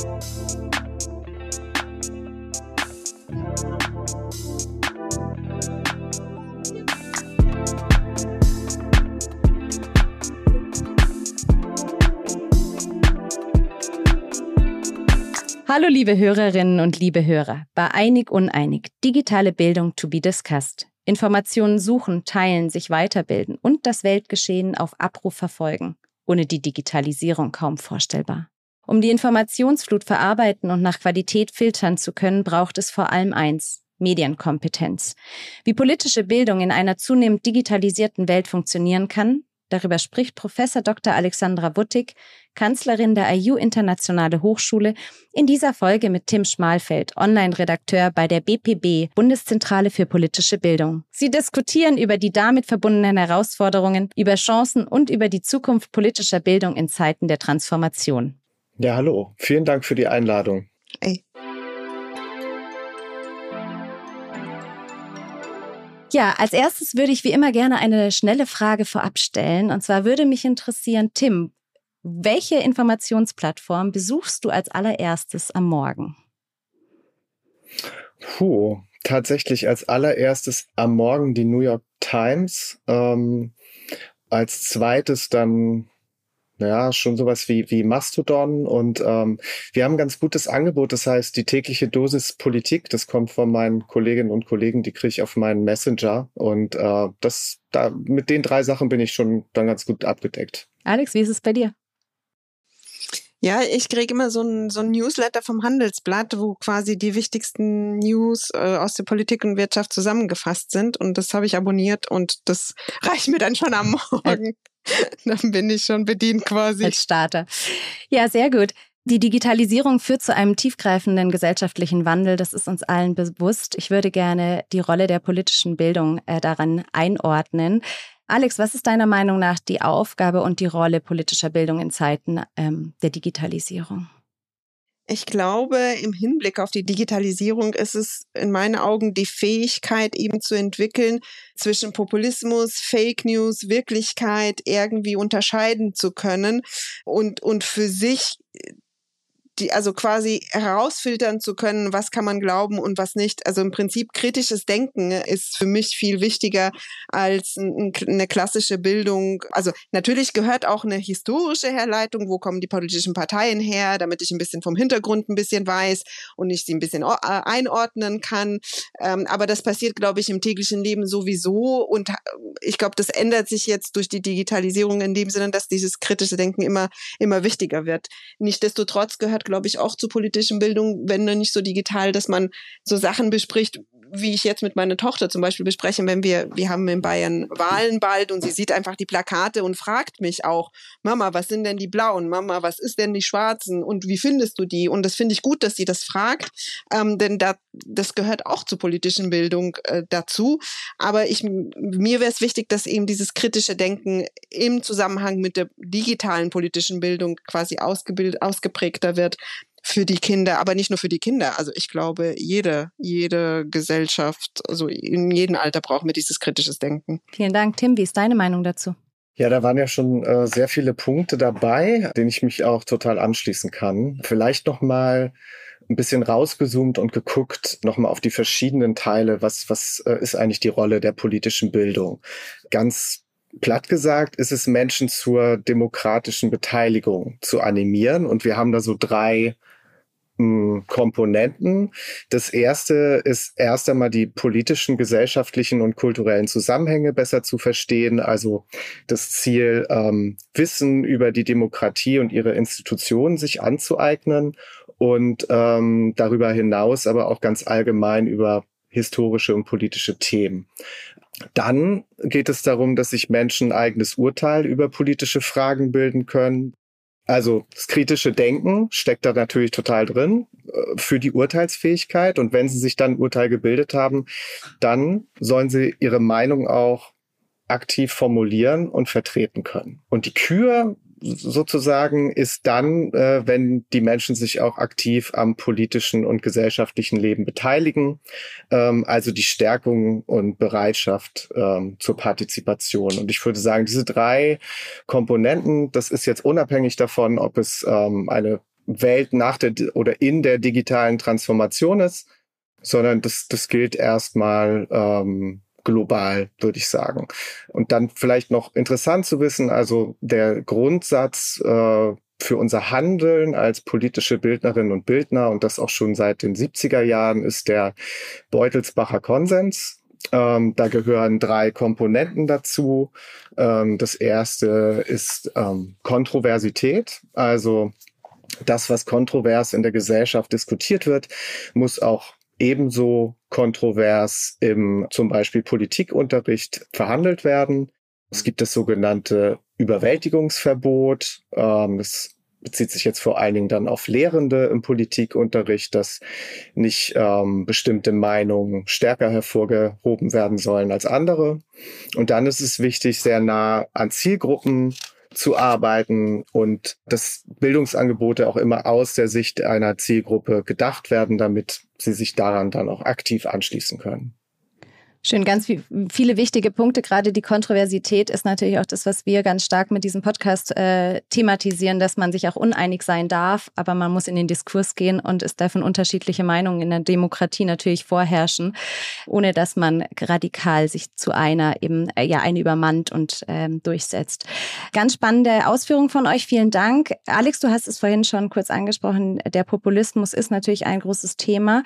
Hallo liebe Hörerinnen und liebe Hörer. Bei Einig Uneinig. Digitale Bildung to be discussed. Informationen suchen, teilen, sich weiterbilden und das Weltgeschehen auf Abruf verfolgen. Ohne die Digitalisierung kaum vorstellbar. Um die Informationsflut verarbeiten und nach Qualität filtern zu können, braucht es vor allem eins, Medienkompetenz. Wie politische Bildung in einer zunehmend digitalisierten Welt funktionieren kann, Darüber spricht Professor Dr. Alexandra Wuttig, Kanzlerin der IU Internationale Hochschule, in dieser Folge mit Tim Schmalfeld, Online-Redakteur bei der BPB, Bundeszentrale für politische Bildung. Sie diskutieren über die damit verbundenen Herausforderungen, über Chancen und über die Zukunft politischer Bildung in Zeiten der Transformation. Ja, hallo. Vielen Dank für die Einladung. Hey. Ja, als erstes würde ich wie immer gerne eine schnelle Frage vorab stellen. Und zwar würde mich interessieren, Tim, welche Informationsplattform besuchst du als allererstes am Morgen? Puh, tatsächlich als allererstes am Morgen die New York Times. Ähm, als zweites dann ja, schon sowas wie, wie Mastodon und ähm, wir haben ein ganz gutes Angebot, das heißt die tägliche Dosis Politik, das kommt von meinen Kolleginnen und Kollegen, die kriege ich auf meinen Messenger und äh, das, da, mit den drei Sachen bin ich schon dann ganz gut abgedeckt. Alex, wie ist es bei dir? Ja, ich kriege immer so ein, so ein Newsletter vom Handelsblatt, wo quasi die wichtigsten News äh, aus der Politik und Wirtschaft zusammengefasst sind. Und das habe ich abonniert und das reicht mir dann schon am Morgen. Dann bin ich schon bedient quasi. Als Starter. Ja, sehr gut. Die Digitalisierung führt zu einem tiefgreifenden gesellschaftlichen Wandel. Das ist uns allen bewusst. Ich würde gerne die Rolle der politischen Bildung äh, daran einordnen. Alex, was ist deiner Meinung nach die Aufgabe und die Rolle politischer Bildung in Zeiten ähm, der Digitalisierung? Ich glaube, im Hinblick auf die Digitalisierung ist es in meinen Augen die Fähigkeit eben zu entwickeln, zwischen Populismus, Fake News, Wirklichkeit irgendwie unterscheiden zu können und, und für sich die, also quasi herausfiltern zu können, was kann man glauben und was nicht. Also im Prinzip kritisches Denken ist für mich viel wichtiger als eine klassische Bildung. Also natürlich gehört auch eine historische Herleitung, wo kommen die politischen Parteien her, damit ich ein bisschen vom Hintergrund ein bisschen weiß und ich sie ein bisschen äh, einordnen kann. Ähm, aber das passiert, glaube ich, im täglichen Leben sowieso und äh, ich glaube, das ändert sich jetzt durch die Digitalisierung in dem Sinne, dass dieses kritische Denken immer, immer wichtiger wird. Nichtsdestotrotz gehört, glaube ich, auch zur politischen Bildung, wenn dann nicht so digital, dass man so Sachen bespricht, wie ich jetzt mit meiner Tochter zum Beispiel bespreche, wenn wir, wir haben in Bayern Wahlen bald und sie sieht einfach die Plakate und fragt mich auch, Mama, was sind denn die blauen? Mama, was ist denn die schwarzen? Und wie findest du die? Und das finde ich gut, dass sie das fragt, ähm, denn da, das gehört auch zur politischen Bildung äh, dazu. Aber ich, mir wäre es wichtig, dass eben dieses kritische Denken im Zusammenhang mit der digitalen politischen Bildung quasi ausgebildet, ausgeprägter wird, für die Kinder, aber nicht nur für die Kinder. Also ich glaube, jede, jede Gesellschaft, also in jedem Alter brauchen wir dieses kritisches Denken. Vielen Dank. Tim, wie ist deine Meinung dazu? Ja, da waren ja schon äh, sehr viele Punkte dabei, denen ich mich auch total anschließen kann. Vielleicht noch mal ein bisschen rausgezoomt und geguckt nochmal auf die verschiedenen Teile. Was, was äh, ist eigentlich die Rolle der politischen Bildung? Ganz platt gesagt ist es Menschen zur demokratischen Beteiligung zu animieren. Und wir haben da so drei Komponenten. Das erste ist erst einmal die politischen, gesellschaftlichen und kulturellen Zusammenhänge besser zu verstehen. Also das Ziel, ähm, Wissen über die Demokratie und ihre Institutionen sich anzueignen und ähm, darüber hinaus aber auch ganz allgemein über historische und politische Themen. Dann geht es darum, dass sich Menschen ein eigenes Urteil über politische Fragen bilden können. Also das kritische Denken steckt da natürlich total drin äh, für die Urteilsfähigkeit. Und wenn sie sich dann ein Urteil gebildet haben, dann sollen sie ihre Meinung auch aktiv formulieren und vertreten können. Und die Kür sozusagen ist dann, äh, wenn die Menschen sich auch aktiv am politischen und gesellschaftlichen Leben beteiligen, ähm, also die Stärkung und Bereitschaft ähm, zur Partizipation. Und ich würde sagen, diese drei Komponenten, das ist jetzt unabhängig davon, ob es ähm, eine Welt nach der oder in der digitalen Transformation ist, sondern das, das gilt erstmal ähm, global, würde ich sagen. Und dann vielleicht noch interessant zu wissen, also der Grundsatz äh, für unser Handeln als politische Bildnerinnen und Bildner und das auch schon seit den 70er Jahren ist der Beutelsbacher Konsens. Ähm, da gehören drei Komponenten dazu. Ähm, das erste ist ähm, Kontroversität, also das, was kontrovers in der Gesellschaft diskutiert wird, muss auch ebenso kontrovers im zum Beispiel Politikunterricht verhandelt werden. Es gibt das sogenannte Überwältigungsverbot. Ähm, das bezieht sich jetzt vor allen Dingen dann auf Lehrende im Politikunterricht, dass nicht ähm, bestimmte Meinungen stärker hervorgehoben werden sollen als andere. Und dann ist es wichtig, sehr nah an Zielgruppen zu arbeiten und dass Bildungsangebote auch immer aus der Sicht einer Zielgruppe gedacht werden, damit sie sich daran dann auch aktiv anschließen können. Schön, ganz viele wichtige Punkte. Gerade die Kontroversität ist natürlich auch das, was wir ganz stark mit diesem Podcast äh, thematisieren, dass man sich auch uneinig sein darf, aber man muss in den Diskurs gehen und es dürfen unterschiedliche Meinungen in der Demokratie natürlich vorherrschen, ohne dass man radikal sich zu einer eben äh, ja eine übermannt und ähm, durchsetzt. Ganz spannende Ausführung von euch. Vielen Dank, Alex. Du hast es vorhin schon kurz angesprochen. Der Populismus ist natürlich ein großes Thema.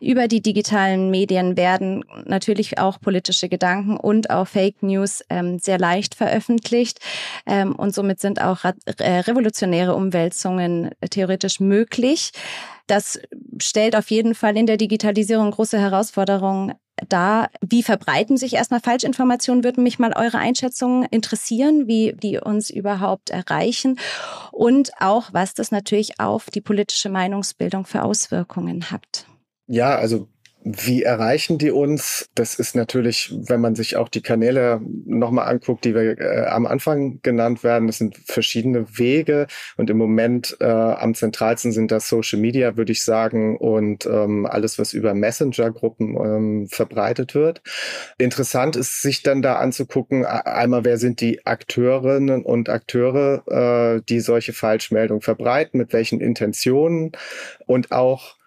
Über die digitalen Medien werden natürlich auch politische Gedanken und auch Fake News ähm, sehr leicht veröffentlicht. Ähm, und somit sind auch äh, revolutionäre Umwälzungen äh, theoretisch möglich. Das stellt auf jeden Fall in der Digitalisierung große Herausforderungen dar. Wie verbreiten sich erstmal Falschinformationen? Würden mich mal eure Einschätzungen interessieren, wie die uns überhaupt erreichen und auch, was das natürlich auf die politische Meinungsbildung für Auswirkungen hat. Ja, also wie erreichen die uns? Das ist natürlich, wenn man sich auch die Kanäle nochmal anguckt, die wir äh, am Anfang genannt werden, das sind verschiedene Wege und im Moment äh, am zentralsten sind das Social Media, würde ich sagen, und ähm, alles, was über Messenger-Gruppen ähm, verbreitet wird. Interessant ist, sich dann da anzugucken, einmal, wer sind die Akteurinnen und Akteure, äh, die solche Falschmeldungen verbreiten, mit welchen Intentionen und auch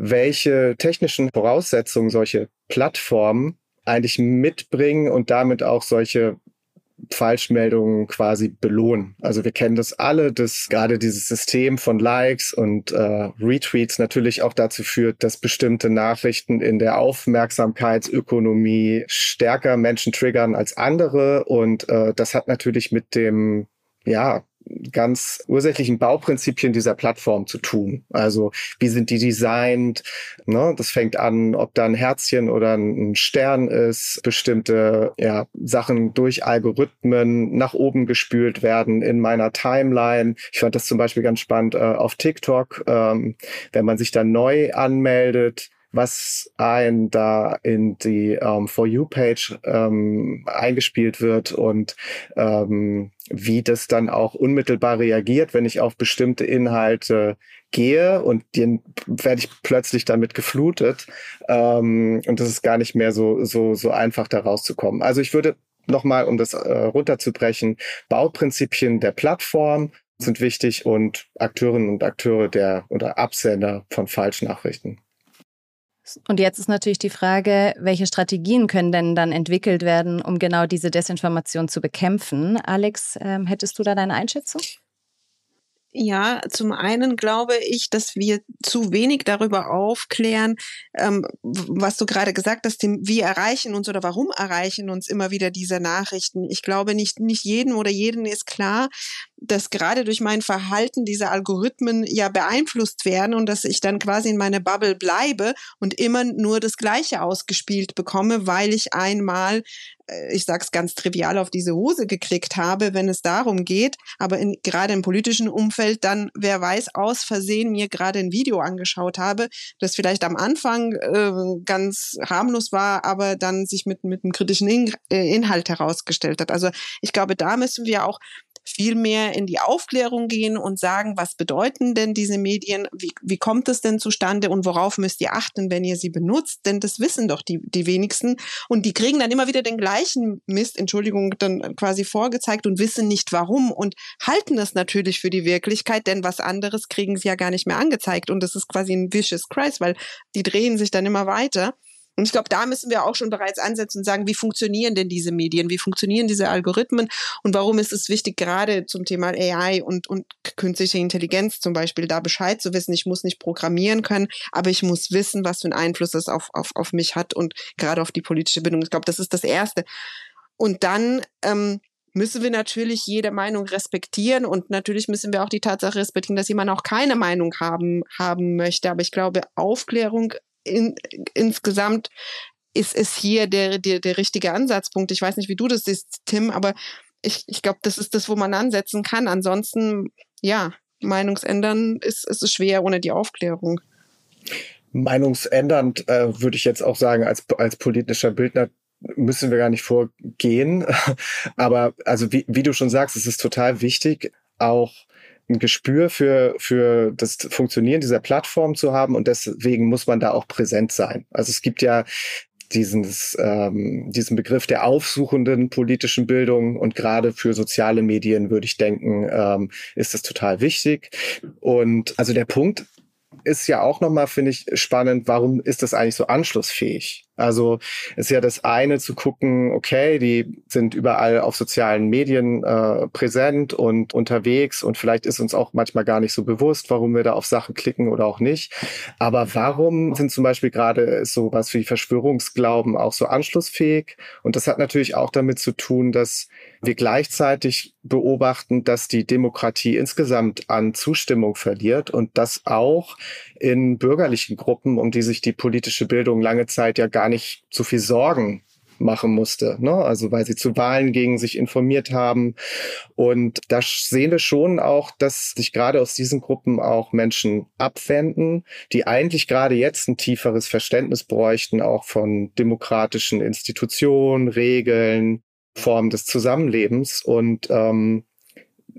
welche technischen Voraussetzungen solche Plattformen eigentlich mitbringen und damit auch solche Falschmeldungen quasi belohnen. Also wir kennen das alle, dass gerade dieses System von Likes und äh, Retweets natürlich auch dazu führt, dass bestimmte Nachrichten in der Aufmerksamkeitsökonomie stärker Menschen triggern als andere. Und äh, das hat natürlich mit dem ja, ganz ursächlichen Bauprinzipien dieser Plattform zu tun. Also wie sind die designt? Ne? Das fängt an, ob da ein Herzchen oder ein Stern ist, bestimmte ja, Sachen durch Algorithmen nach oben gespült werden in meiner Timeline. Ich fand das zum Beispiel ganz spannend äh, auf TikTok, ähm, wenn man sich da neu anmeldet was ein da in die ähm, For You-Page ähm, eingespielt wird und ähm, wie das dann auch unmittelbar reagiert, wenn ich auf bestimmte Inhalte gehe und den werde ich plötzlich damit geflutet ähm, und das ist gar nicht mehr so so so einfach da rauszukommen. Also ich würde nochmal, um das äh, runterzubrechen, Bauprinzipien der Plattform sind wichtig und Akteurinnen und Akteure der oder Absender von Falschnachrichten. Und jetzt ist natürlich die Frage, welche Strategien können denn dann entwickelt werden, um genau diese Desinformation zu bekämpfen? Alex, ähm, hättest du da deine Einschätzung? Ja, zum einen glaube ich, dass wir zu wenig darüber aufklären, ähm, was du gerade gesagt hast, dem, wie erreichen uns oder warum erreichen uns immer wieder diese Nachrichten. Ich glaube, nicht, nicht jedem oder jeden ist klar, dass gerade durch mein Verhalten diese Algorithmen ja beeinflusst werden und dass ich dann quasi in meiner Bubble bleibe und immer nur das Gleiche ausgespielt bekomme, weil ich einmal äh, ich sag's ganz trivial, auf diese Hose geklickt habe, wenn es darum geht, aber in, gerade im politischen Umfeld dann, wer weiß, aus Versehen mir gerade ein Video angeschaut habe, das vielleicht am Anfang äh, ganz harmlos war, aber dann sich mit, mit einem kritischen in, äh, Inhalt herausgestellt hat. Also ich glaube, da müssen wir auch viel mehr in die Aufklärung gehen und sagen, was bedeuten denn diese Medien, wie, wie kommt es denn zustande und worauf müsst ihr achten, wenn ihr sie benutzt, denn das wissen doch die, die wenigsten und die kriegen dann immer wieder den gleichen Mist, Entschuldigung, dann quasi vorgezeigt und wissen nicht warum und halten das natürlich für die Wirklichkeit, denn was anderes kriegen sie ja gar nicht mehr angezeigt und das ist quasi ein vicious Kreis, weil die drehen sich dann immer weiter. Und ich glaube, da müssen wir auch schon bereits ansetzen und sagen, wie funktionieren denn diese Medien? Wie funktionieren diese Algorithmen? Und warum ist es wichtig, gerade zum Thema AI und, und künstliche Intelligenz zum Beispiel da Bescheid zu wissen? Ich muss nicht programmieren können, aber ich muss wissen, was für einen Einfluss das auf, auf, auf mich hat und gerade auf die politische Bindung. Ich glaube, das ist das Erste. Und dann ähm, müssen wir natürlich jede Meinung respektieren und natürlich müssen wir auch die Tatsache respektieren, dass jemand auch keine Meinung haben, haben möchte. Aber ich glaube, Aufklärung in, insgesamt ist es hier der, der, der richtige Ansatzpunkt. Ich weiß nicht, wie du das siehst, Tim, aber ich, ich glaube, das ist das, wo man ansetzen kann. Ansonsten, ja, Meinungsändern ist, ist es schwer ohne die Aufklärung. Meinungsändernd äh, würde ich jetzt auch sagen, als, als politischer Bildner müssen wir gar nicht vorgehen. Aber also wie, wie du schon sagst, es ist total wichtig, auch ein Gespür für, für das Funktionieren dieser Plattform zu haben und deswegen muss man da auch präsent sein. Also es gibt ja dieses, ähm, diesen Begriff der aufsuchenden politischen Bildung und gerade für soziale Medien würde ich denken, ähm, ist das total wichtig. Und also der Punkt ist ja auch nochmal, finde ich, spannend, warum ist das eigentlich so anschlussfähig? Also ist ja das eine zu gucken, okay, die sind überall auf sozialen Medien äh, präsent und unterwegs und vielleicht ist uns auch manchmal gar nicht so bewusst, warum wir da auf Sachen klicken oder auch nicht. Aber warum sind zum Beispiel gerade so was wie Verschwörungsglauben auch so anschlussfähig? Und das hat natürlich auch damit zu tun, dass wir gleichzeitig beobachten, dass die Demokratie insgesamt an Zustimmung verliert und das auch in bürgerlichen Gruppen, um die sich die politische Bildung lange Zeit ja gar nicht so viel Sorgen machen musste. Ne? Also weil sie zu Wahlen gegen sich informiert haben. Und da sehen wir schon auch, dass sich gerade aus diesen Gruppen auch Menschen abwenden, die eigentlich gerade jetzt ein tieferes Verständnis bräuchten, auch von demokratischen Institutionen, Regeln, Formen des Zusammenlebens. Und ähm,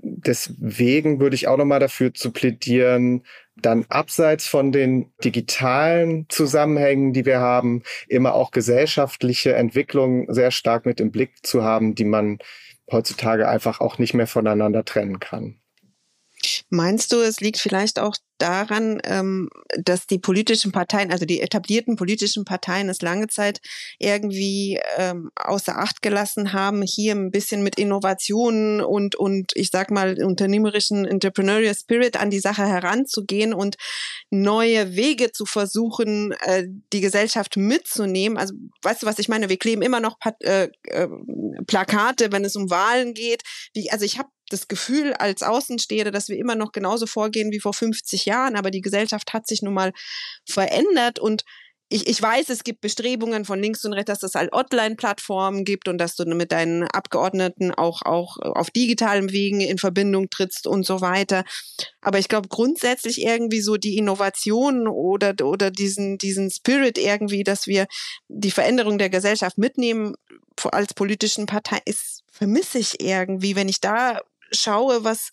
deswegen würde ich auch nochmal dafür zu plädieren, dann abseits von den digitalen Zusammenhängen, die wir haben, immer auch gesellschaftliche Entwicklungen sehr stark mit im Blick zu haben, die man heutzutage einfach auch nicht mehr voneinander trennen kann. Meinst du, es liegt vielleicht auch daran, ähm, dass die politischen Parteien, also die etablierten politischen Parteien es lange Zeit irgendwie ähm, außer Acht gelassen haben, hier ein bisschen mit Innovationen und, und ich sag mal unternehmerischen Entrepreneurial Spirit an die Sache heranzugehen und neue Wege zu versuchen, äh, die Gesellschaft mitzunehmen. Also weißt du, was ich meine? Wir kleben immer noch äh, äh, Plakate, wenn es um Wahlen geht. Also ich habe das Gefühl als Außenstehende, dass wir immer noch genauso vorgehen wie vor 50 Jahren, aber die Gesellschaft hat sich nun mal verändert und ich, ich weiß, es gibt Bestrebungen von links und rechts, dass es halt Online-Plattformen gibt und dass du mit deinen Abgeordneten auch, auch auf digitalem Wegen in Verbindung trittst und so weiter. Aber ich glaube grundsätzlich irgendwie so die Innovation oder, oder diesen, diesen Spirit irgendwie, dass wir die Veränderung der Gesellschaft mitnehmen als politischen Partei ist, vermisse ich irgendwie, wenn ich da schaue, was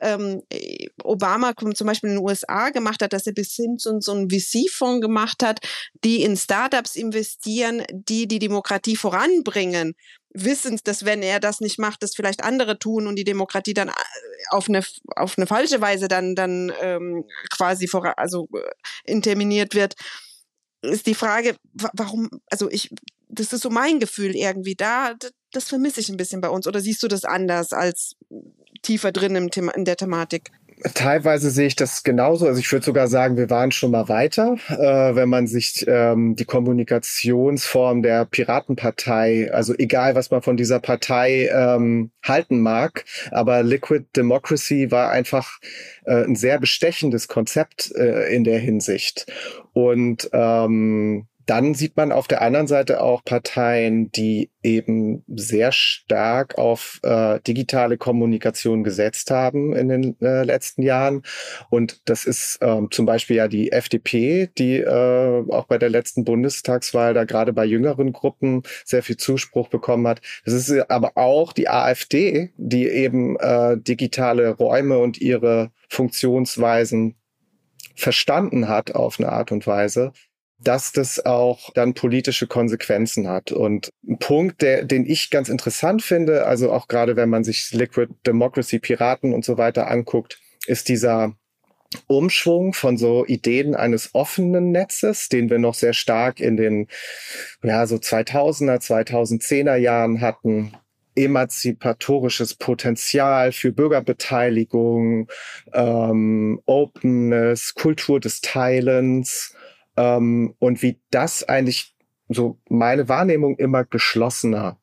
ähm, Obama zum Beispiel in den USA gemacht hat, dass er bis hin zu so einen VC-Fonds gemacht hat, die in Startups investieren, die die Demokratie voranbringen, wissend, dass wenn er das nicht macht, das vielleicht andere tun und die Demokratie dann äh, auf eine auf eine falsche Weise dann dann ähm, quasi vor, also äh, interminiert wird, ist die Frage, warum? Also ich, das ist so mein Gefühl irgendwie da. Das vermisse ich ein bisschen bei uns. Oder siehst du das anders als tiefer drin im Thema, in der Thematik? Teilweise sehe ich das genauso. Also ich würde sogar sagen, wir waren schon mal weiter, äh, wenn man sich ähm, die Kommunikationsform der Piratenpartei, also egal was man von dieser Partei ähm, halten mag, aber Liquid Democracy war einfach äh, ein sehr bestechendes Konzept äh, in der Hinsicht. Und ähm, dann sieht man auf der anderen Seite auch Parteien, die eben sehr stark auf äh, digitale Kommunikation gesetzt haben in den äh, letzten Jahren. Und das ist ähm, zum Beispiel ja die FDP, die äh, auch bei der letzten Bundestagswahl da gerade bei jüngeren Gruppen sehr viel Zuspruch bekommen hat. Das ist aber auch die AfD, die eben äh, digitale Räume und ihre Funktionsweisen verstanden hat auf eine Art und Weise, dass das auch dann politische Konsequenzen hat. Und ein Punkt, der, den ich ganz interessant finde, also auch gerade wenn man sich Liquid Democracy, Piraten und so weiter anguckt, ist dieser Umschwung von so Ideen eines offenen Netzes, den wir noch sehr stark in den ja so 2000er, 2010er Jahren hatten, emanzipatorisches Potenzial für Bürgerbeteiligung, ähm, Openness, Kultur des Teilens ähm, und wie das eigentlich so meine Wahrnehmung immer geschlossener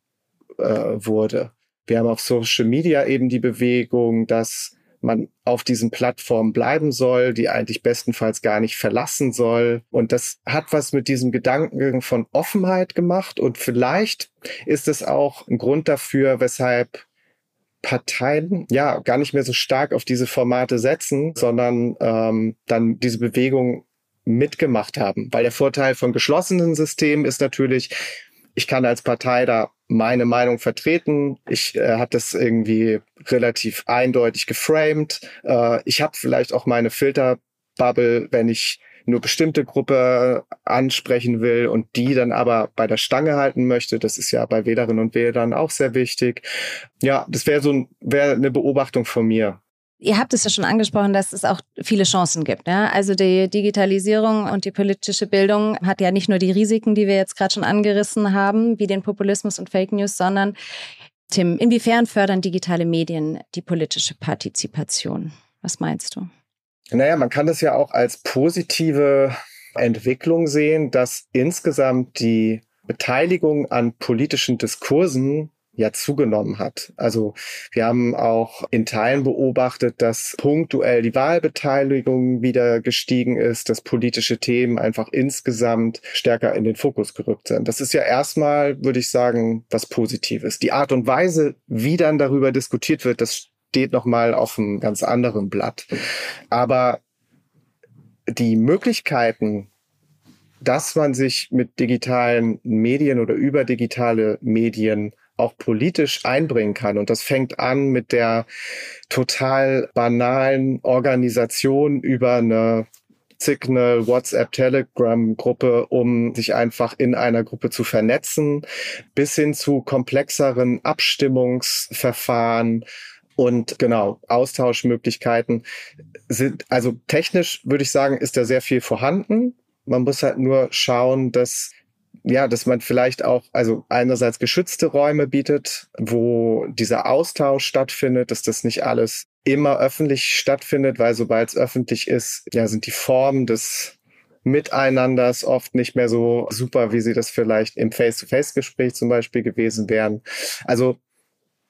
äh, wurde. Wir haben auf Social Media eben die Bewegung, dass man auf diesen Plattformen bleiben soll, die eigentlich bestenfalls gar nicht verlassen soll. Und das hat was mit diesem Gedanken von Offenheit gemacht. Und vielleicht ist es auch ein Grund dafür, weshalb Parteien ja gar nicht mehr so stark auf diese Formate setzen, sondern ähm, dann diese Bewegung mitgemacht haben. Weil der Vorteil von geschlossenen Systemen ist natürlich, ich kann als Partei da meine Meinung vertreten. Ich äh, habe das irgendwie relativ eindeutig geframed. Äh, ich habe vielleicht auch meine Filterbubble, wenn ich nur bestimmte Gruppe ansprechen will und die dann aber bei der Stange halten möchte. Das ist ja bei Wählerinnen und Wählern auch sehr wichtig. Ja, das wäre so ein, wäre eine Beobachtung von mir. Ihr habt es ja schon angesprochen, dass es auch viele Chancen gibt. Ja? Also die Digitalisierung und die politische Bildung hat ja nicht nur die Risiken, die wir jetzt gerade schon angerissen haben, wie den Populismus und Fake News, sondern Tim, inwiefern fördern digitale Medien die politische Partizipation? Was meinst du? Naja, man kann das ja auch als positive Entwicklung sehen, dass insgesamt die Beteiligung an politischen Diskursen ja zugenommen hat. Also wir haben auch in Teilen beobachtet, dass punktuell die Wahlbeteiligung wieder gestiegen ist, dass politische Themen einfach insgesamt stärker in den Fokus gerückt sind. Das ist ja erstmal, würde ich sagen, was Positives. Die Art und Weise, wie dann darüber diskutiert wird, das steht nochmal auf einem ganz anderen Blatt. Aber die Möglichkeiten, dass man sich mit digitalen Medien oder über digitale Medien auch politisch einbringen kann. Und das fängt an mit der total banalen Organisation über eine Signal, WhatsApp, Telegram-Gruppe, um sich einfach in einer Gruppe zu vernetzen, bis hin zu komplexeren Abstimmungsverfahren und genau, Austauschmöglichkeiten sind, also technisch würde ich sagen, ist da sehr viel vorhanden. Man muss halt nur schauen, dass ja, dass man vielleicht auch, also einerseits geschützte Räume bietet, wo dieser Austausch stattfindet, dass das nicht alles immer öffentlich stattfindet, weil sobald es öffentlich ist, ja, sind die Formen des Miteinanders oft nicht mehr so super, wie sie das vielleicht im Face-to-Face-Gespräch zum Beispiel gewesen wären. Also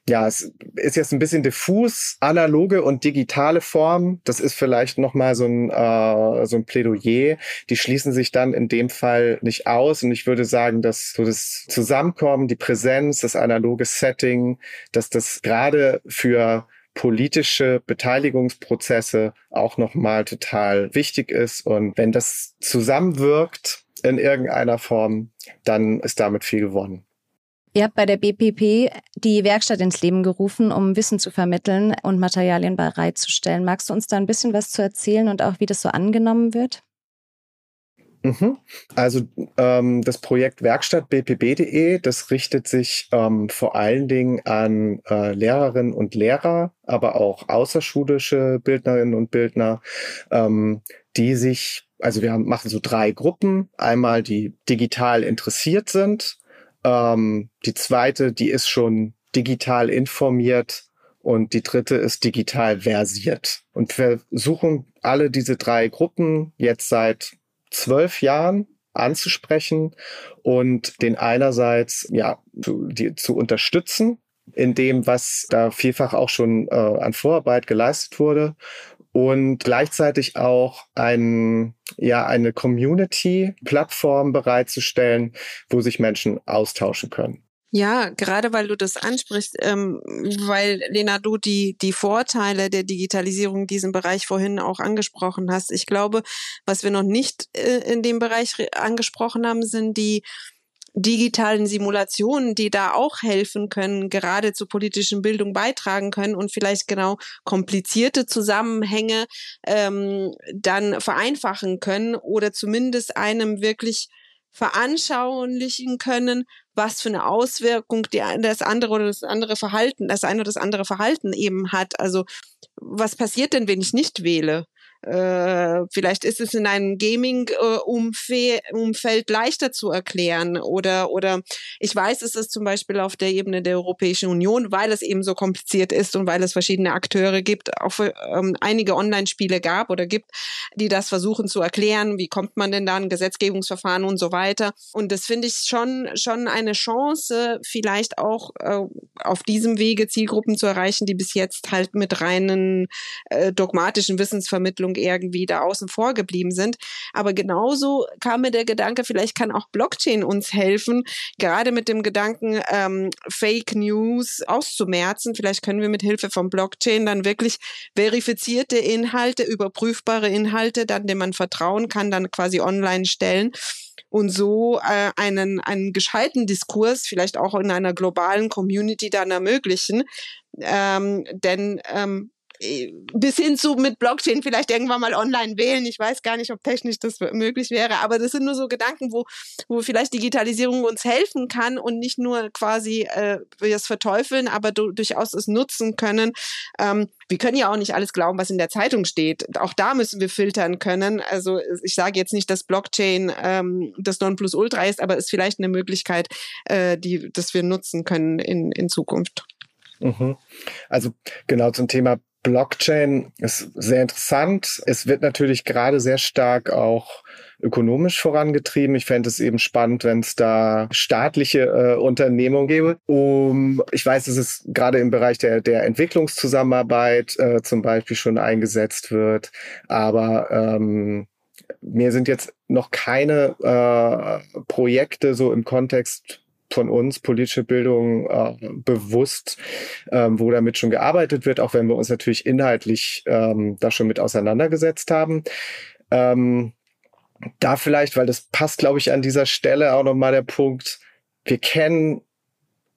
ja, es ist jetzt ein bisschen diffus, analoge und digitale Form. Das ist vielleicht nochmal so ein, äh, so ein Plädoyer. Die schließen sich dann in dem Fall nicht aus. Und ich würde sagen, dass so das Zusammenkommen, die Präsenz, das analoge Setting, dass das gerade für politische Beteiligungsprozesse auch nochmal total wichtig ist. Und wenn das zusammenwirkt in irgendeiner Form, dann ist damit viel gewonnen. Ihr habt bei der BPP die Werkstatt ins Leben gerufen, um Wissen zu vermitteln und Materialien bereitzustellen. Magst du uns da ein bisschen was zu erzählen und auch, wie das so angenommen wird? Mhm. Also ähm, das Projekt Werkstatt bpb.de, das richtet sich ähm, vor allen Dingen an äh, Lehrerinnen und Lehrer, aber auch außerschulische Bildnerinnen und Bildner, ähm, die sich, also wir machen so drei Gruppen. Einmal die digital interessiert sind, ähm, die zweite, die ist schon digital informiert und die dritte ist digital versiert. Und wir suchen alle diese drei Gruppen jetzt seit zwölf Jahren anzusprechen und den einerseits ja zu, die, zu unterstützen in dem, was da vielfach auch schon äh, an Vorarbeit geleistet wurde und gleichzeitig auch ein, ja, eine Community-Plattform bereitzustellen, wo sich Menschen austauschen können. Ja, gerade weil du das ansprichst, ähm, weil Lena, du die, die Vorteile der Digitalisierung in diesem Bereich vorhin auch angesprochen hast. Ich glaube, was wir noch nicht äh, in dem Bereich angesprochen haben, sind die digitalen Simulationen, die da auch helfen können, gerade zur politischen Bildung beitragen können und vielleicht genau komplizierte Zusammenhänge ähm, dann vereinfachen können oder zumindest einem wirklich veranschaulichen können, was für eine Auswirkung die, das andere oder das andere Verhalten, das eine oder das andere Verhalten eben hat. Also was passiert denn, wenn ich nicht wähle? Äh, vielleicht ist es in einem Gaming-Umfeld leichter zu erklären oder, oder ich weiß, es ist zum Beispiel auf der Ebene der Europäischen Union, weil es eben so kompliziert ist und weil es verschiedene Akteure gibt, auch ähm, einige Online-Spiele gab oder gibt, die das versuchen zu erklären, wie kommt man denn da an Gesetzgebungsverfahren und so weiter. Und das finde ich schon, schon eine Chance, vielleicht auch äh, auf diesem Wege Zielgruppen zu erreichen, die bis jetzt halt mit reinen äh, dogmatischen Wissensvermittlungen Entwicklung irgendwie da außen vor geblieben sind. Aber genauso kam mir der Gedanke, vielleicht kann auch Blockchain uns helfen, gerade mit dem Gedanken, ähm, Fake News auszumerzen. Vielleicht können wir mit Hilfe von Blockchain dann wirklich verifizierte Inhalte, überprüfbare Inhalte, dann dem man vertrauen kann, dann quasi online stellen und so äh, einen, einen gescheiten Diskurs vielleicht auch in einer globalen Community dann ermöglichen. Ähm, denn ähm, bis hin zu mit Blockchain vielleicht irgendwann mal online wählen. Ich weiß gar nicht, ob technisch das möglich wäre, aber das sind nur so Gedanken, wo, wo vielleicht Digitalisierung uns helfen kann und nicht nur quasi äh, wir es verteufeln, aber du, durchaus es nutzen können. Ähm, wir können ja auch nicht alles glauben, was in der Zeitung steht. Auch da müssen wir filtern können. Also ich sage jetzt nicht, dass Blockchain ähm, das Nonplusultra ist, aber es ist vielleicht eine Möglichkeit, äh, die, dass wir nutzen können in, in Zukunft. Mhm. Also genau zum Thema Blockchain ist sehr interessant. Es wird natürlich gerade sehr stark auch ökonomisch vorangetrieben. Ich fände es eben spannend, wenn es da staatliche äh, Unternehmungen gäbe. Um, ich weiß, dass es gerade im Bereich der, der Entwicklungszusammenarbeit äh, zum Beispiel schon eingesetzt wird. Aber ähm, mir sind jetzt noch keine äh, Projekte so im Kontext von uns politische Bildung äh, bewusst, ähm, wo damit schon gearbeitet wird, auch wenn wir uns natürlich inhaltlich ähm, da schon mit auseinandergesetzt haben. Ähm, da vielleicht, weil das passt, glaube ich, an dieser Stelle auch nochmal der Punkt, wir kennen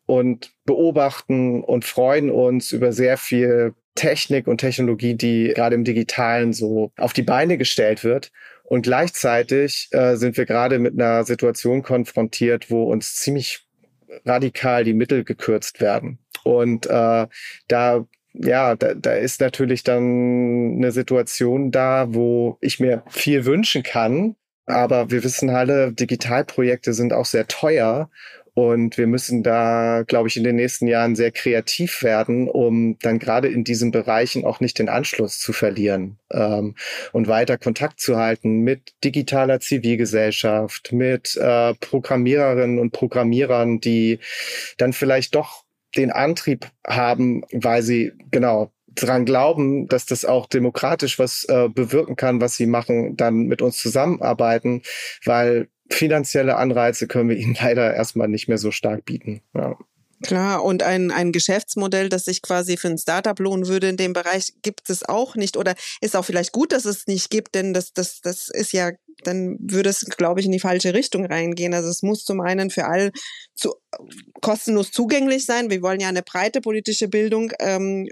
und beobachten und freuen uns über sehr viel Technik und Technologie, die gerade im Digitalen so auf die Beine gestellt wird. Und gleichzeitig äh, sind wir gerade mit einer Situation konfrontiert, wo uns ziemlich radikal die Mittel gekürzt werden. Und äh, da ja, da, da ist natürlich dann eine Situation da, wo ich mir viel wünschen kann. Aber wir wissen alle, Digitalprojekte sind auch sehr teuer. Und wir müssen da, glaube ich, in den nächsten Jahren sehr kreativ werden, um dann gerade in diesen Bereichen auch nicht den Anschluss zu verlieren ähm, und weiter Kontakt zu halten mit digitaler Zivilgesellschaft, mit äh, Programmiererinnen und Programmierern, die dann vielleicht doch den Antrieb haben, weil sie genau dran glauben, dass das auch demokratisch was äh, bewirken kann, was sie machen, dann mit uns zusammenarbeiten, weil finanzielle Anreize können wir ihnen leider erstmal nicht mehr so stark bieten. Ja. Klar, und ein, ein Geschäftsmodell, das sich quasi für ein Startup lohnen würde in dem Bereich, gibt es auch nicht. Oder ist auch vielleicht gut, dass es nicht gibt, denn das, das, das ist ja, dann würde es, glaube ich, in die falsche Richtung reingehen. Also es muss zum einen für alle zu, kostenlos zugänglich sein. Wir wollen ja eine breite politische Bildung ähm,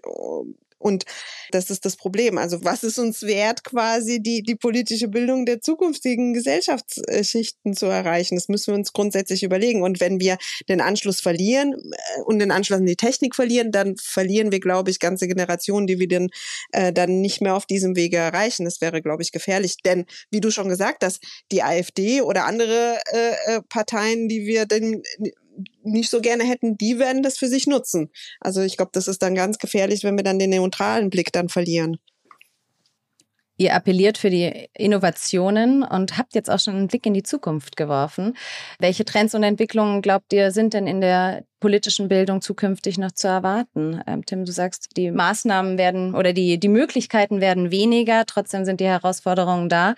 und das ist das Problem. Also was ist uns wert, quasi die, die politische Bildung der zukünftigen Gesellschaftsschichten zu erreichen? Das müssen wir uns grundsätzlich überlegen. Und wenn wir den Anschluss verlieren äh, und den Anschluss an die Technik verlieren, dann verlieren wir, glaube ich, ganze Generationen, die wir dann, äh, dann nicht mehr auf diesem Wege erreichen. Das wäre, glaube ich, gefährlich. Denn, wie du schon gesagt hast, die AfD oder andere äh, äh, Parteien, die wir denn nicht so gerne hätten, die werden das für sich nutzen. Also ich glaube, das ist dann ganz gefährlich, wenn wir dann den neutralen Blick dann verlieren. Ihr appelliert für die Innovationen und habt jetzt auch schon einen Blick in die Zukunft geworfen. Welche Trends und Entwicklungen, glaubt ihr, sind denn in der politischen Bildung zukünftig noch zu erwarten? Ähm, Tim, du sagst, die Maßnahmen werden oder die, die Möglichkeiten werden weniger, trotzdem sind die Herausforderungen da.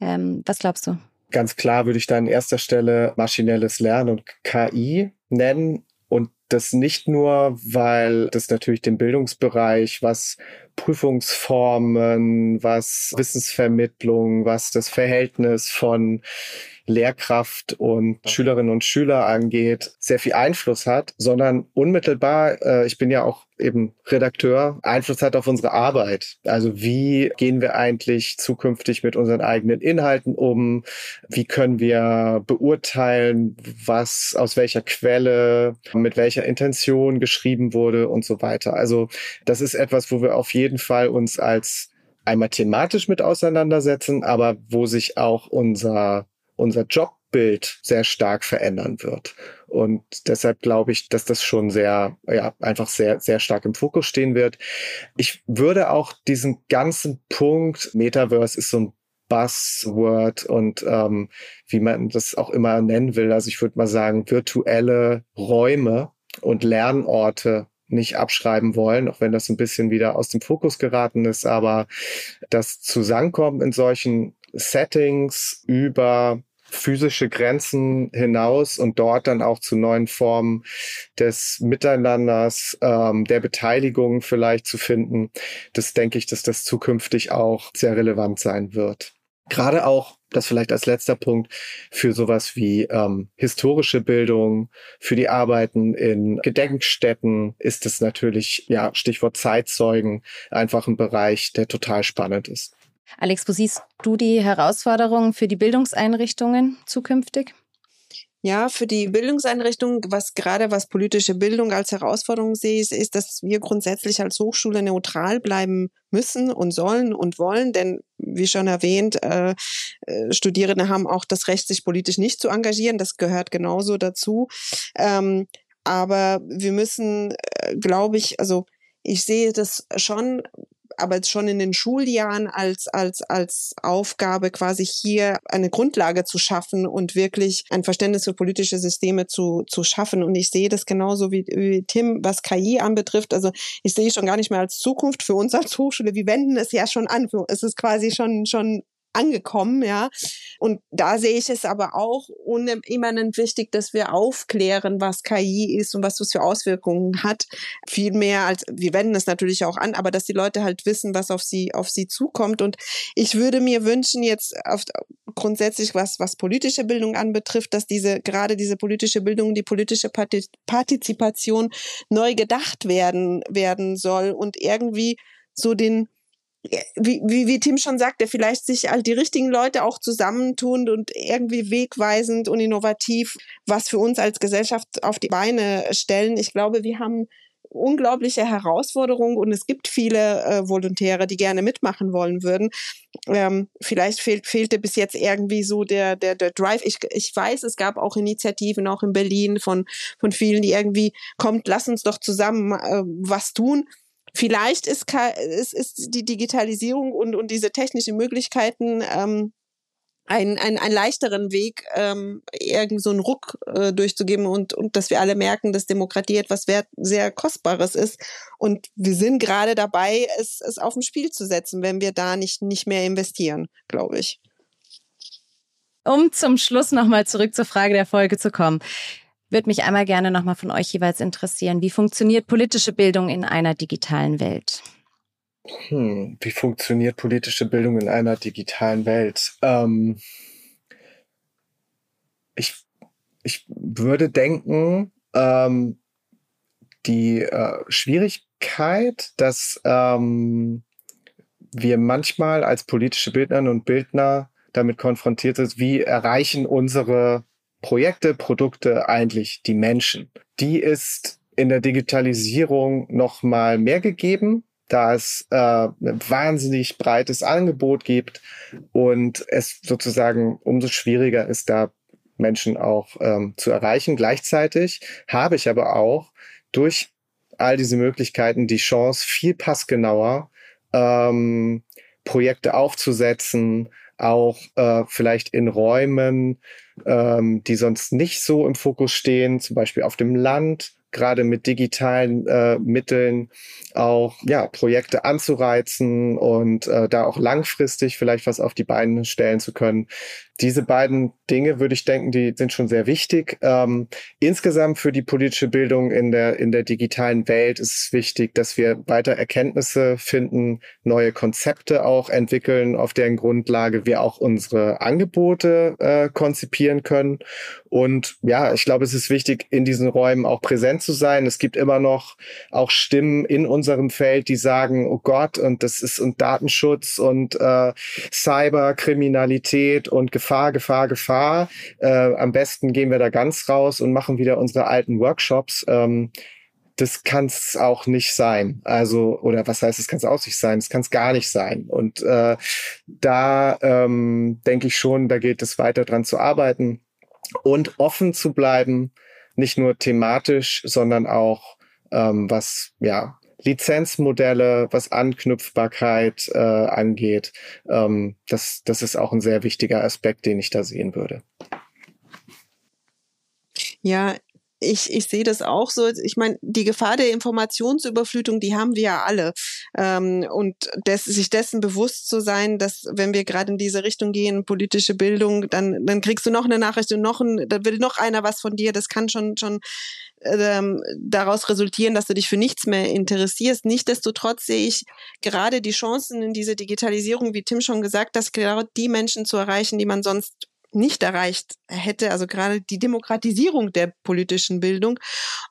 Ähm, was glaubst du? Ganz klar würde ich da an erster Stelle maschinelles Lernen und KI nennen. Und das nicht nur, weil das natürlich den Bildungsbereich, was Prüfungsformen, was Wissensvermittlung, was das Verhältnis von Lehrkraft und Schülerinnen und Schüler angeht, sehr viel Einfluss hat, sondern unmittelbar, äh, ich bin ja auch eben Redakteur, Einfluss hat auf unsere Arbeit. Also wie gehen wir eigentlich zukünftig mit unseren eigenen Inhalten um? Wie können wir beurteilen, was aus welcher Quelle, mit welcher Intention geschrieben wurde und so weiter. Also das ist etwas, wo wir auf jeden Fall uns als einmal thematisch mit auseinandersetzen, aber wo sich auch unser unser Jobbild sehr stark verändern wird. Und deshalb glaube ich, dass das schon sehr, ja, einfach sehr, sehr stark im Fokus stehen wird. Ich würde auch diesen ganzen Punkt, Metaverse ist so ein Buzzword und ähm, wie man das auch immer nennen will. Also ich würde mal sagen, virtuelle Räume und Lernorte nicht abschreiben wollen, auch wenn das ein bisschen wieder aus dem Fokus geraten ist. Aber das Zusammenkommen in solchen Settings über physische Grenzen hinaus und dort dann auch zu neuen Formen des Miteinanders, ähm, der Beteiligung vielleicht zu finden. Das denke ich, dass das zukünftig auch sehr relevant sein wird. Gerade auch, das vielleicht als letzter Punkt, für sowas wie ähm, historische Bildung, für die Arbeiten in Gedenkstätten ist es natürlich, ja, Stichwort Zeitzeugen, einfach ein Bereich, der total spannend ist. Alex, wo siehst du die Herausforderungen für die Bildungseinrichtungen zukünftig? Ja, für die Bildungseinrichtungen, was gerade was politische Bildung als Herausforderung sehe, ist, ist, dass wir grundsätzlich als Hochschule neutral bleiben müssen und sollen und wollen, denn wie schon erwähnt, äh, äh, Studierende haben auch das Recht, sich politisch nicht zu engagieren. Das gehört genauso dazu. Ähm, aber wir müssen, äh, glaube ich, also ich sehe das schon aber schon in den Schuljahren als, als, als Aufgabe quasi hier eine Grundlage zu schaffen und wirklich ein Verständnis für politische Systeme zu, zu schaffen. Und ich sehe das genauso wie, wie Tim, was KI anbetrifft. Also ich sehe schon gar nicht mehr als Zukunft für uns als Hochschule. Wir wenden es ja schon an. Es ist quasi schon, schon angekommen, ja. Und da sehe ich es aber auch unimmanent wichtig, dass wir aufklären, was KI ist und was das für Auswirkungen hat. Viel mehr als, wir wenden es natürlich auch an, aber dass die Leute halt wissen, was auf sie, auf sie zukommt. Und ich würde mir wünschen, jetzt auf, grundsätzlich, was, was politische Bildung anbetrifft, dass diese, gerade diese politische Bildung, die politische Partizipation neu gedacht werden, werden soll und irgendwie so den, wie, wie, wie Tim schon sagte, vielleicht sich all die richtigen Leute auch zusammentun und irgendwie wegweisend und innovativ was für uns als Gesellschaft auf die Beine stellen. Ich glaube, wir haben unglaubliche Herausforderungen und es gibt viele äh, Volontäre, die gerne mitmachen wollen würden. Ähm, vielleicht fehlt, fehlte bis jetzt irgendwie so der, der, der Drive. Ich, ich weiß, es gab auch Initiativen, auch in Berlin von, von vielen, die irgendwie, kommt, lass uns doch zusammen äh, was tun. Vielleicht ist, ist, ist die Digitalisierung und, und diese technischen Möglichkeiten ähm, ein, ein, ein leichteren Weg, ähm, irgend so einen Ruck äh, durchzugeben und, und dass wir alle merken, dass Demokratie etwas wert, sehr Kostbares ist. Und wir sind gerade dabei, es, es auf dem Spiel zu setzen, wenn wir da nicht, nicht mehr investieren, glaube ich. Um zum Schluss nochmal zurück zur Frage der Folge zu kommen würde mich einmal gerne nochmal von euch jeweils interessieren. Wie funktioniert politische Bildung in einer digitalen Welt? Hm, wie funktioniert politische Bildung in einer digitalen Welt? Ähm, ich, ich würde denken, ähm, die äh, Schwierigkeit, dass ähm, wir manchmal als politische Bildnerinnen und Bildner damit konfrontiert sind, wie erreichen unsere Projekte, Produkte eigentlich die Menschen. Die ist in der Digitalisierung noch mal mehr gegeben, da es äh, ein wahnsinnig breites Angebot gibt und es sozusagen umso schwieriger ist, da Menschen auch ähm, zu erreichen. Gleichzeitig habe ich aber auch durch all diese Möglichkeiten die Chance, viel passgenauer ähm, Projekte aufzusetzen, auch äh, vielleicht in Räumen, ähm, die sonst nicht so im Fokus stehen, zum Beispiel auf dem Land, gerade mit digitalen äh, Mitteln auch ja Projekte anzureizen und äh, da auch langfristig vielleicht was auf die Beine stellen zu können diese beiden Dinge, würde ich denken, die sind schon sehr wichtig. Ähm, insgesamt für die politische Bildung in der, in der digitalen Welt ist es wichtig, dass wir weiter Erkenntnisse finden, neue Konzepte auch entwickeln, auf deren Grundlage wir auch unsere Angebote äh, konzipieren können. Und ja, ich glaube, es ist wichtig, in diesen Räumen auch präsent zu sein. Es gibt immer noch auch Stimmen in unserem Feld, die sagen, oh Gott, und das ist und Datenschutz und äh, Cyberkriminalität und Gefahr, Gefahr, Gefahr. Äh, am besten gehen wir da ganz raus und machen wieder unsere alten Workshops. Ähm, das kann es auch nicht sein. Also, oder was heißt, es kann es auch nicht sein? Es kann es gar nicht sein. Und äh, da ähm, denke ich schon, da gilt es weiter dran zu arbeiten und offen zu bleiben, nicht nur thematisch, sondern auch ähm, was ja Lizenzmodelle, was Anknüpfbarkeit äh, angeht. Ähm, das, das ist auch ein sehr wichtiger Aspekt, den ich da sehen würde. Ja, ich, ich sehe das auch so. Ich meine, die Gefahr der Informationsüberflutung, die haben wir ja alle. Ähm, und des, sich dessen bewusst zu sein, dass wenn wir gerade in diese Richtung gehen, politische Bildung, dann, dann kriegst du noch eine Nachricht und noch ein, da will noch einer was von dir. Das kann schon, schon ähm, daraus resultieren, dass du dich für nichts mehr interessierst. Nichtsdestotrotz sehe ich gerade die Chancen in dieser Digitalisierung, wie Tim schon gesagt, genau die Menschen zu erreichen, die man sonst nicht erreicht hätte, also gerade die Demokratisierung der politischen Bildung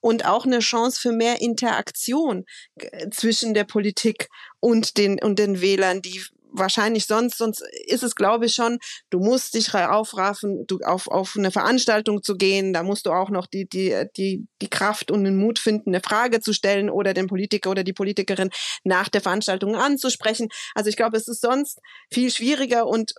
und auch eine Chance für mehr Interaktion äh, zwischen der Politik und den, und den Wählern, die wahrscheinlich sonst, sonst ist es, glaube ich, schon, du musst dich aufraffen, du, auf, auf eine Veranstaltung zu gehen, da musst du auch noch die, die, die, die Kraft und den Mut finden, eine Frage zu stellen oder den Politiker oder die Politikerin nach der Veranstaltung anzusprechen. Also ich glaube, es ist sonst viel schwieriger und,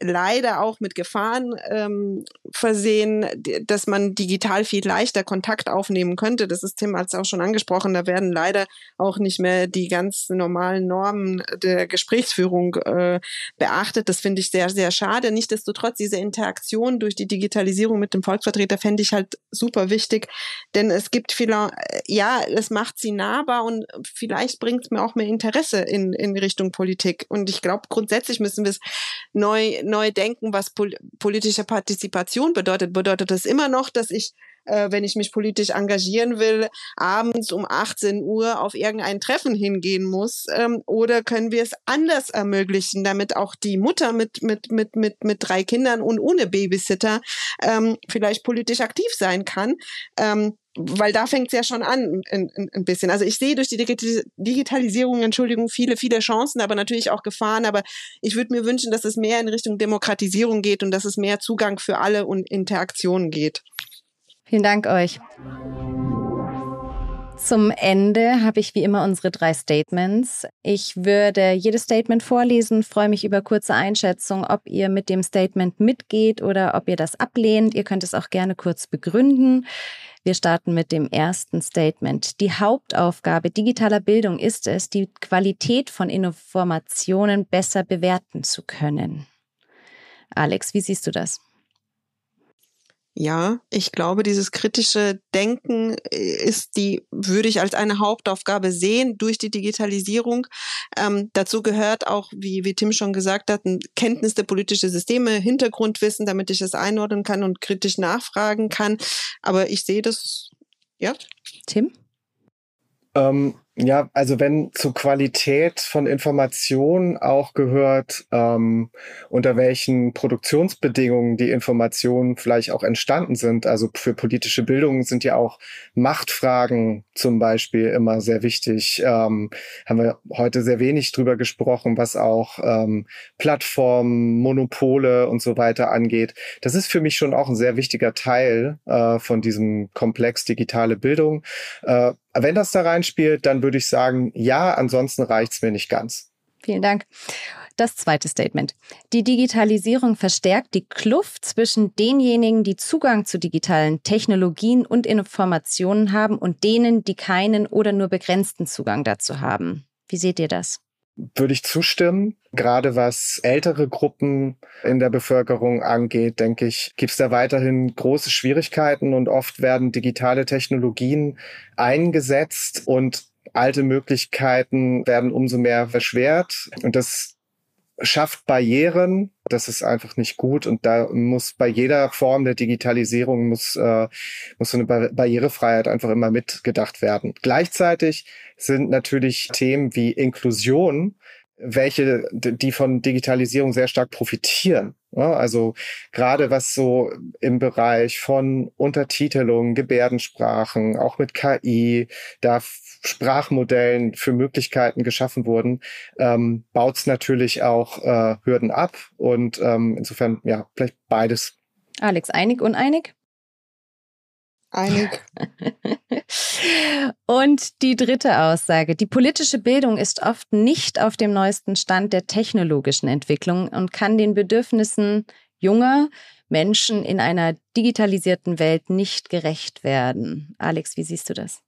leider auch mit Gefahren ähm, versehen, dass man digital viel leichter Kontakt aufnehmen könnte. Das ist Tim als auch schon angesprochen. Da werden leider auch nicht mehr die ganz normalen Normen der Gesprächsführung äh, beachtet. Das finde ich sehr, sehr schade. Nichtsdestotrotz, diese Interaktion durch die Digitalisierung mit dem Volksvertreter fände ich halt super wichtig, denn es gibt viele, ja, es macht sie nahbar und vielleicht bringt es mir auch mehr Interesse in, in Richtung Politik. Und ich glaube, grundsätzlich müssen wir es neu neu denken, was pol politische Partizipation bedeutet. Bedeutet das immer noch, dass ich äh, wenn ich mich politisch engagieren will, abends um 18 Uhr auf irgendein Treffen hingehen muss? Ähm, oder können wir es anders ermöglichen, damit auch die Mutter mit, mit, mit, mit, mit drei Kindern und ohne Babysitter ähm, vielleicht politisch aktiv sein kann? Ähm, weil da fängt es ja schon an, ein, ein, ein, bisschen. Also ich sehe durch die Digitalisierung, Entschuldigung, viele, viele Chancen, aber natürlich auch Gefahren. Aber ich würde mir wünschen, dass es mehr in Richtung Demokratisierung geht und dass es mehr Zugang für alle und Interaktionen geht. Vielen Dank euch. Zum Ende habe ich wie immer unsere drei Statements. Ich würde jedes Statement vorlesen, freue mich über kurze Einschätzung, ob ihr mit dem Statement mitgeht oder ob ihr das ablehnt. Ihr könnt es auch gerne kurz begründen. Wir starten mit dem ersten Statement. Die Hauptaufgabe digitaler Bildung ist es, die Qualität von Informationen besser bewerten zu können. Alex, wie siehst du das? Ja, ich glaube, dieses kritische Denken äh, ist die, würde ich als eine Hauptaufgabe sehen durch die Digitalisierung. Ähm, dazu gehört auch, wie, wie Tim schon gesagt hat, ein Kenntnis der politischen Systeme, Hintergrundwissen, damit ich es einordnen kann und kritisch nachfragen kann. Aber ich sehe das, ja. Tim? Ähm, ja, also wenn zur Qualität von Informationen auch gehört, ähm, unter welchen Produktionsbedingungen die Informationen vielleicht auch entstanden sind. Also für politische Bildung sind ja auch Machtfragen zum Beispiel immer sehr wichtig. Ähm, haben wir heute sehr wenig drüber gesprochen, was auch ähm, Plattformen, Monopole und so weiter angeht. Das ist für mich schon auch ein sehr wichtiger Teil äh, von diesem Komplex digitale Bildung. Äh, wenn das da reinspielt, dann würde ich sagen, ja, ansonsten reicht es mir nicht ganz. Vielen Dank. Das zweite Statement. Die Digitalisierung verstärkt die Kluft zwischen denjenigen, die Zugang zu digitalen Technologien und Informationen haben und denen, die keinen oder nur begrenzten Zugang dazu haben. Wie seht ihr das? Würde ich zustimmen. Gerade was ältere Gruppen in der Bevölkerung angeht, denke ich, gibt es da weiterhin große Schwierigkeiten und oft werden digitale Technologien eingesetzt und alte Möglichkeiten werden umso mehr verschwert. Und das schafft Barrieren. Das ist einfach nicht gut. Und da muss bei jeder Form der Digitalisierung muss, äh, muss so eine Barrierefreiheit einfach immer mitgedacht werden. Gleichzeitig sind natürlich Themen wie Inklusion welche, die von Digitalisierung sehr stark profitieren. Also gerade was so im Bereich von Untertitelung, Gebärdensprachen, auch mit KI, da Sprachmodellen für Möglichkeiten geschaffen wurden, ähm, baut es natürlich auch äh, Hürden ab. Und ähm, insofern, ja, vielleicht beides. Alex, einig, uneinig? Einig. Und die dritte Aussage. Die politische Bildung ist oft nicht auf dem neuesten Stand der technologischen Entwicklung und kann den Bedürfnissen junger Menschen in einer digitalisierten Welt nicht gerecht werden. Alex, wie siehst du das?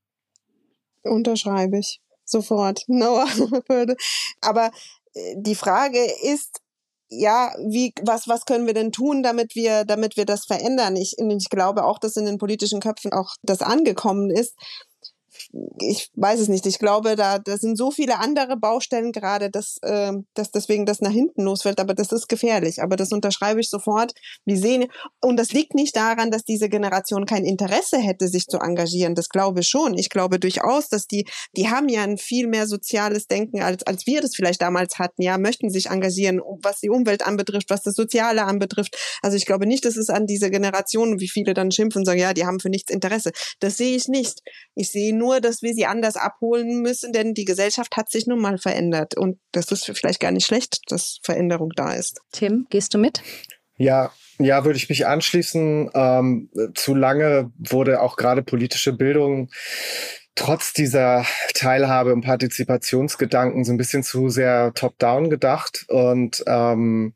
Unterschreibe ich sofort. Würde. Aber äh, die Frage ist, ja, wie, was, was können wir denn tun, damit wir, damit wir das verändern? Ich, ich glaube auch, dass in den politischen Köpfen auch das angekommen ist ich weiß es nicht. Ich glaube, da, da sind so viele andere Baustellen gerade, dass, äh, dass deswegen das nach hinten losfällt. Aber das ist gefährlich. Aber das unterschreibe ich sofort. Wir sehen, und das liegt nicht daran, dass diese Generation kein Interesse hätte, sich zu engagieren. Das glaube ich schon. Ich glaube durchaus, dass die, die haben ja ein viel mehr soziales Denken, als, als wir das vielleicht damals hatten. Ja, möchten sich engagieren, was die Umwelt anbetrifft, was das Soziale anbetrifft. Also ich glaube nicht, dass es an diese Generation, wie viele dann schimpfen und sagen, ja, die haben für nichts Interesse. Das sehe ich nicht. Ich sehe nur, dass wir sie anders abholen müssen, denn die Gesellschaft hat sich nun mal verändert. Und das ist vielleicht gar nicht schlecht, dass Veränderung da ist. Tim, gehst du mit? Ja, ja, würde ich mich anschließen. Ähm, zu lange wurde auch gerade politische Bildung trotz dieser Teilhabe und Partizipationsgedanken so ein bisschen zu sehr top-down gedacht. Und ähm,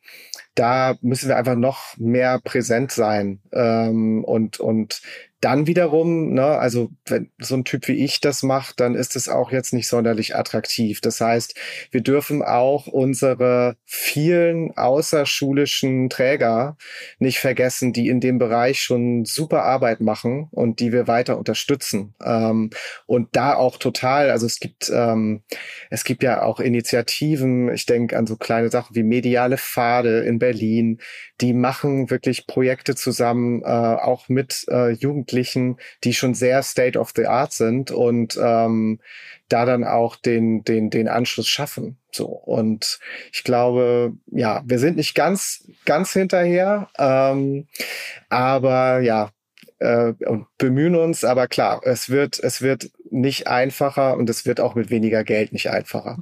da müssen wir einfach noch mehr präsent sein ähm, und, und dann wiederum, ne, also wenn so ein Typ wie ich das macht, dann ist es auch jetzt nicht sonderlich attraktiv. Das heißt, wir dürfen auch unsere vielen außerschulischen Träger nicht vergessen, die in dem Bereich schon super Arbeit machen und die wir weiter unterstützen. Ähm, und da auch total, also es gibt, ähm, es gibt ja auch Initiativen, ich denke an so kleine Sachen wie mediale Pfade in Berlin, die machen wirklich Projekte zusammen, äh, auch mit äh, Jugendlichen, die schon sehr State of the Art sind und ähm, da dann auch den, den, den Anschluss schaffen. So. Und ich glaube, ja, wir sind nicht ganz, ganz hinterher, ähm, aber ja, äh, und bemühen uns, aber klar, es wird, es wird nicht einfacher und es wird auch mit weniger Geld nicht einfacher.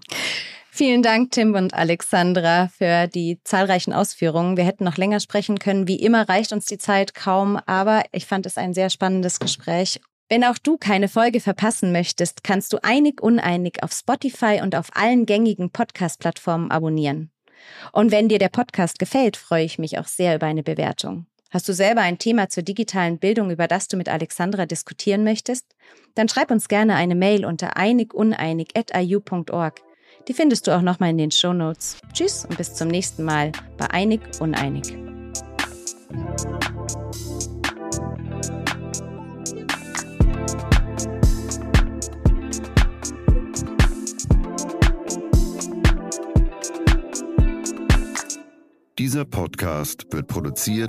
Vielen Dank, Tim und Alexandra, für die zahlreichen Ausführungen. Wir hätten noch länger sprechen können. Wie immer reicht uns die Zeit kaum, aber ich fand es ein sehr spannendes Gespräch. Wenn auch du keine Folge verpassen möchtest, kannst du einig uneinig auf Spotify und auf allen gängigen Podcast-Plattformen abonnieren. Und wenn dir der Podcast gefällt, freue ich mich auch sehr über eine Bewertung. Hast du selber ein Thema zur digitalen Bildung, über das du mit Alexandra diskutieren möchtest? Dann schreib uns gerne eine Mail unter einiguneinig.iu.org. Die findest du auch nochmal in den Show Notes. Tschüss und bis zum nächsten Mal bei Einig Uneinig. Dieser Podcast wird produziert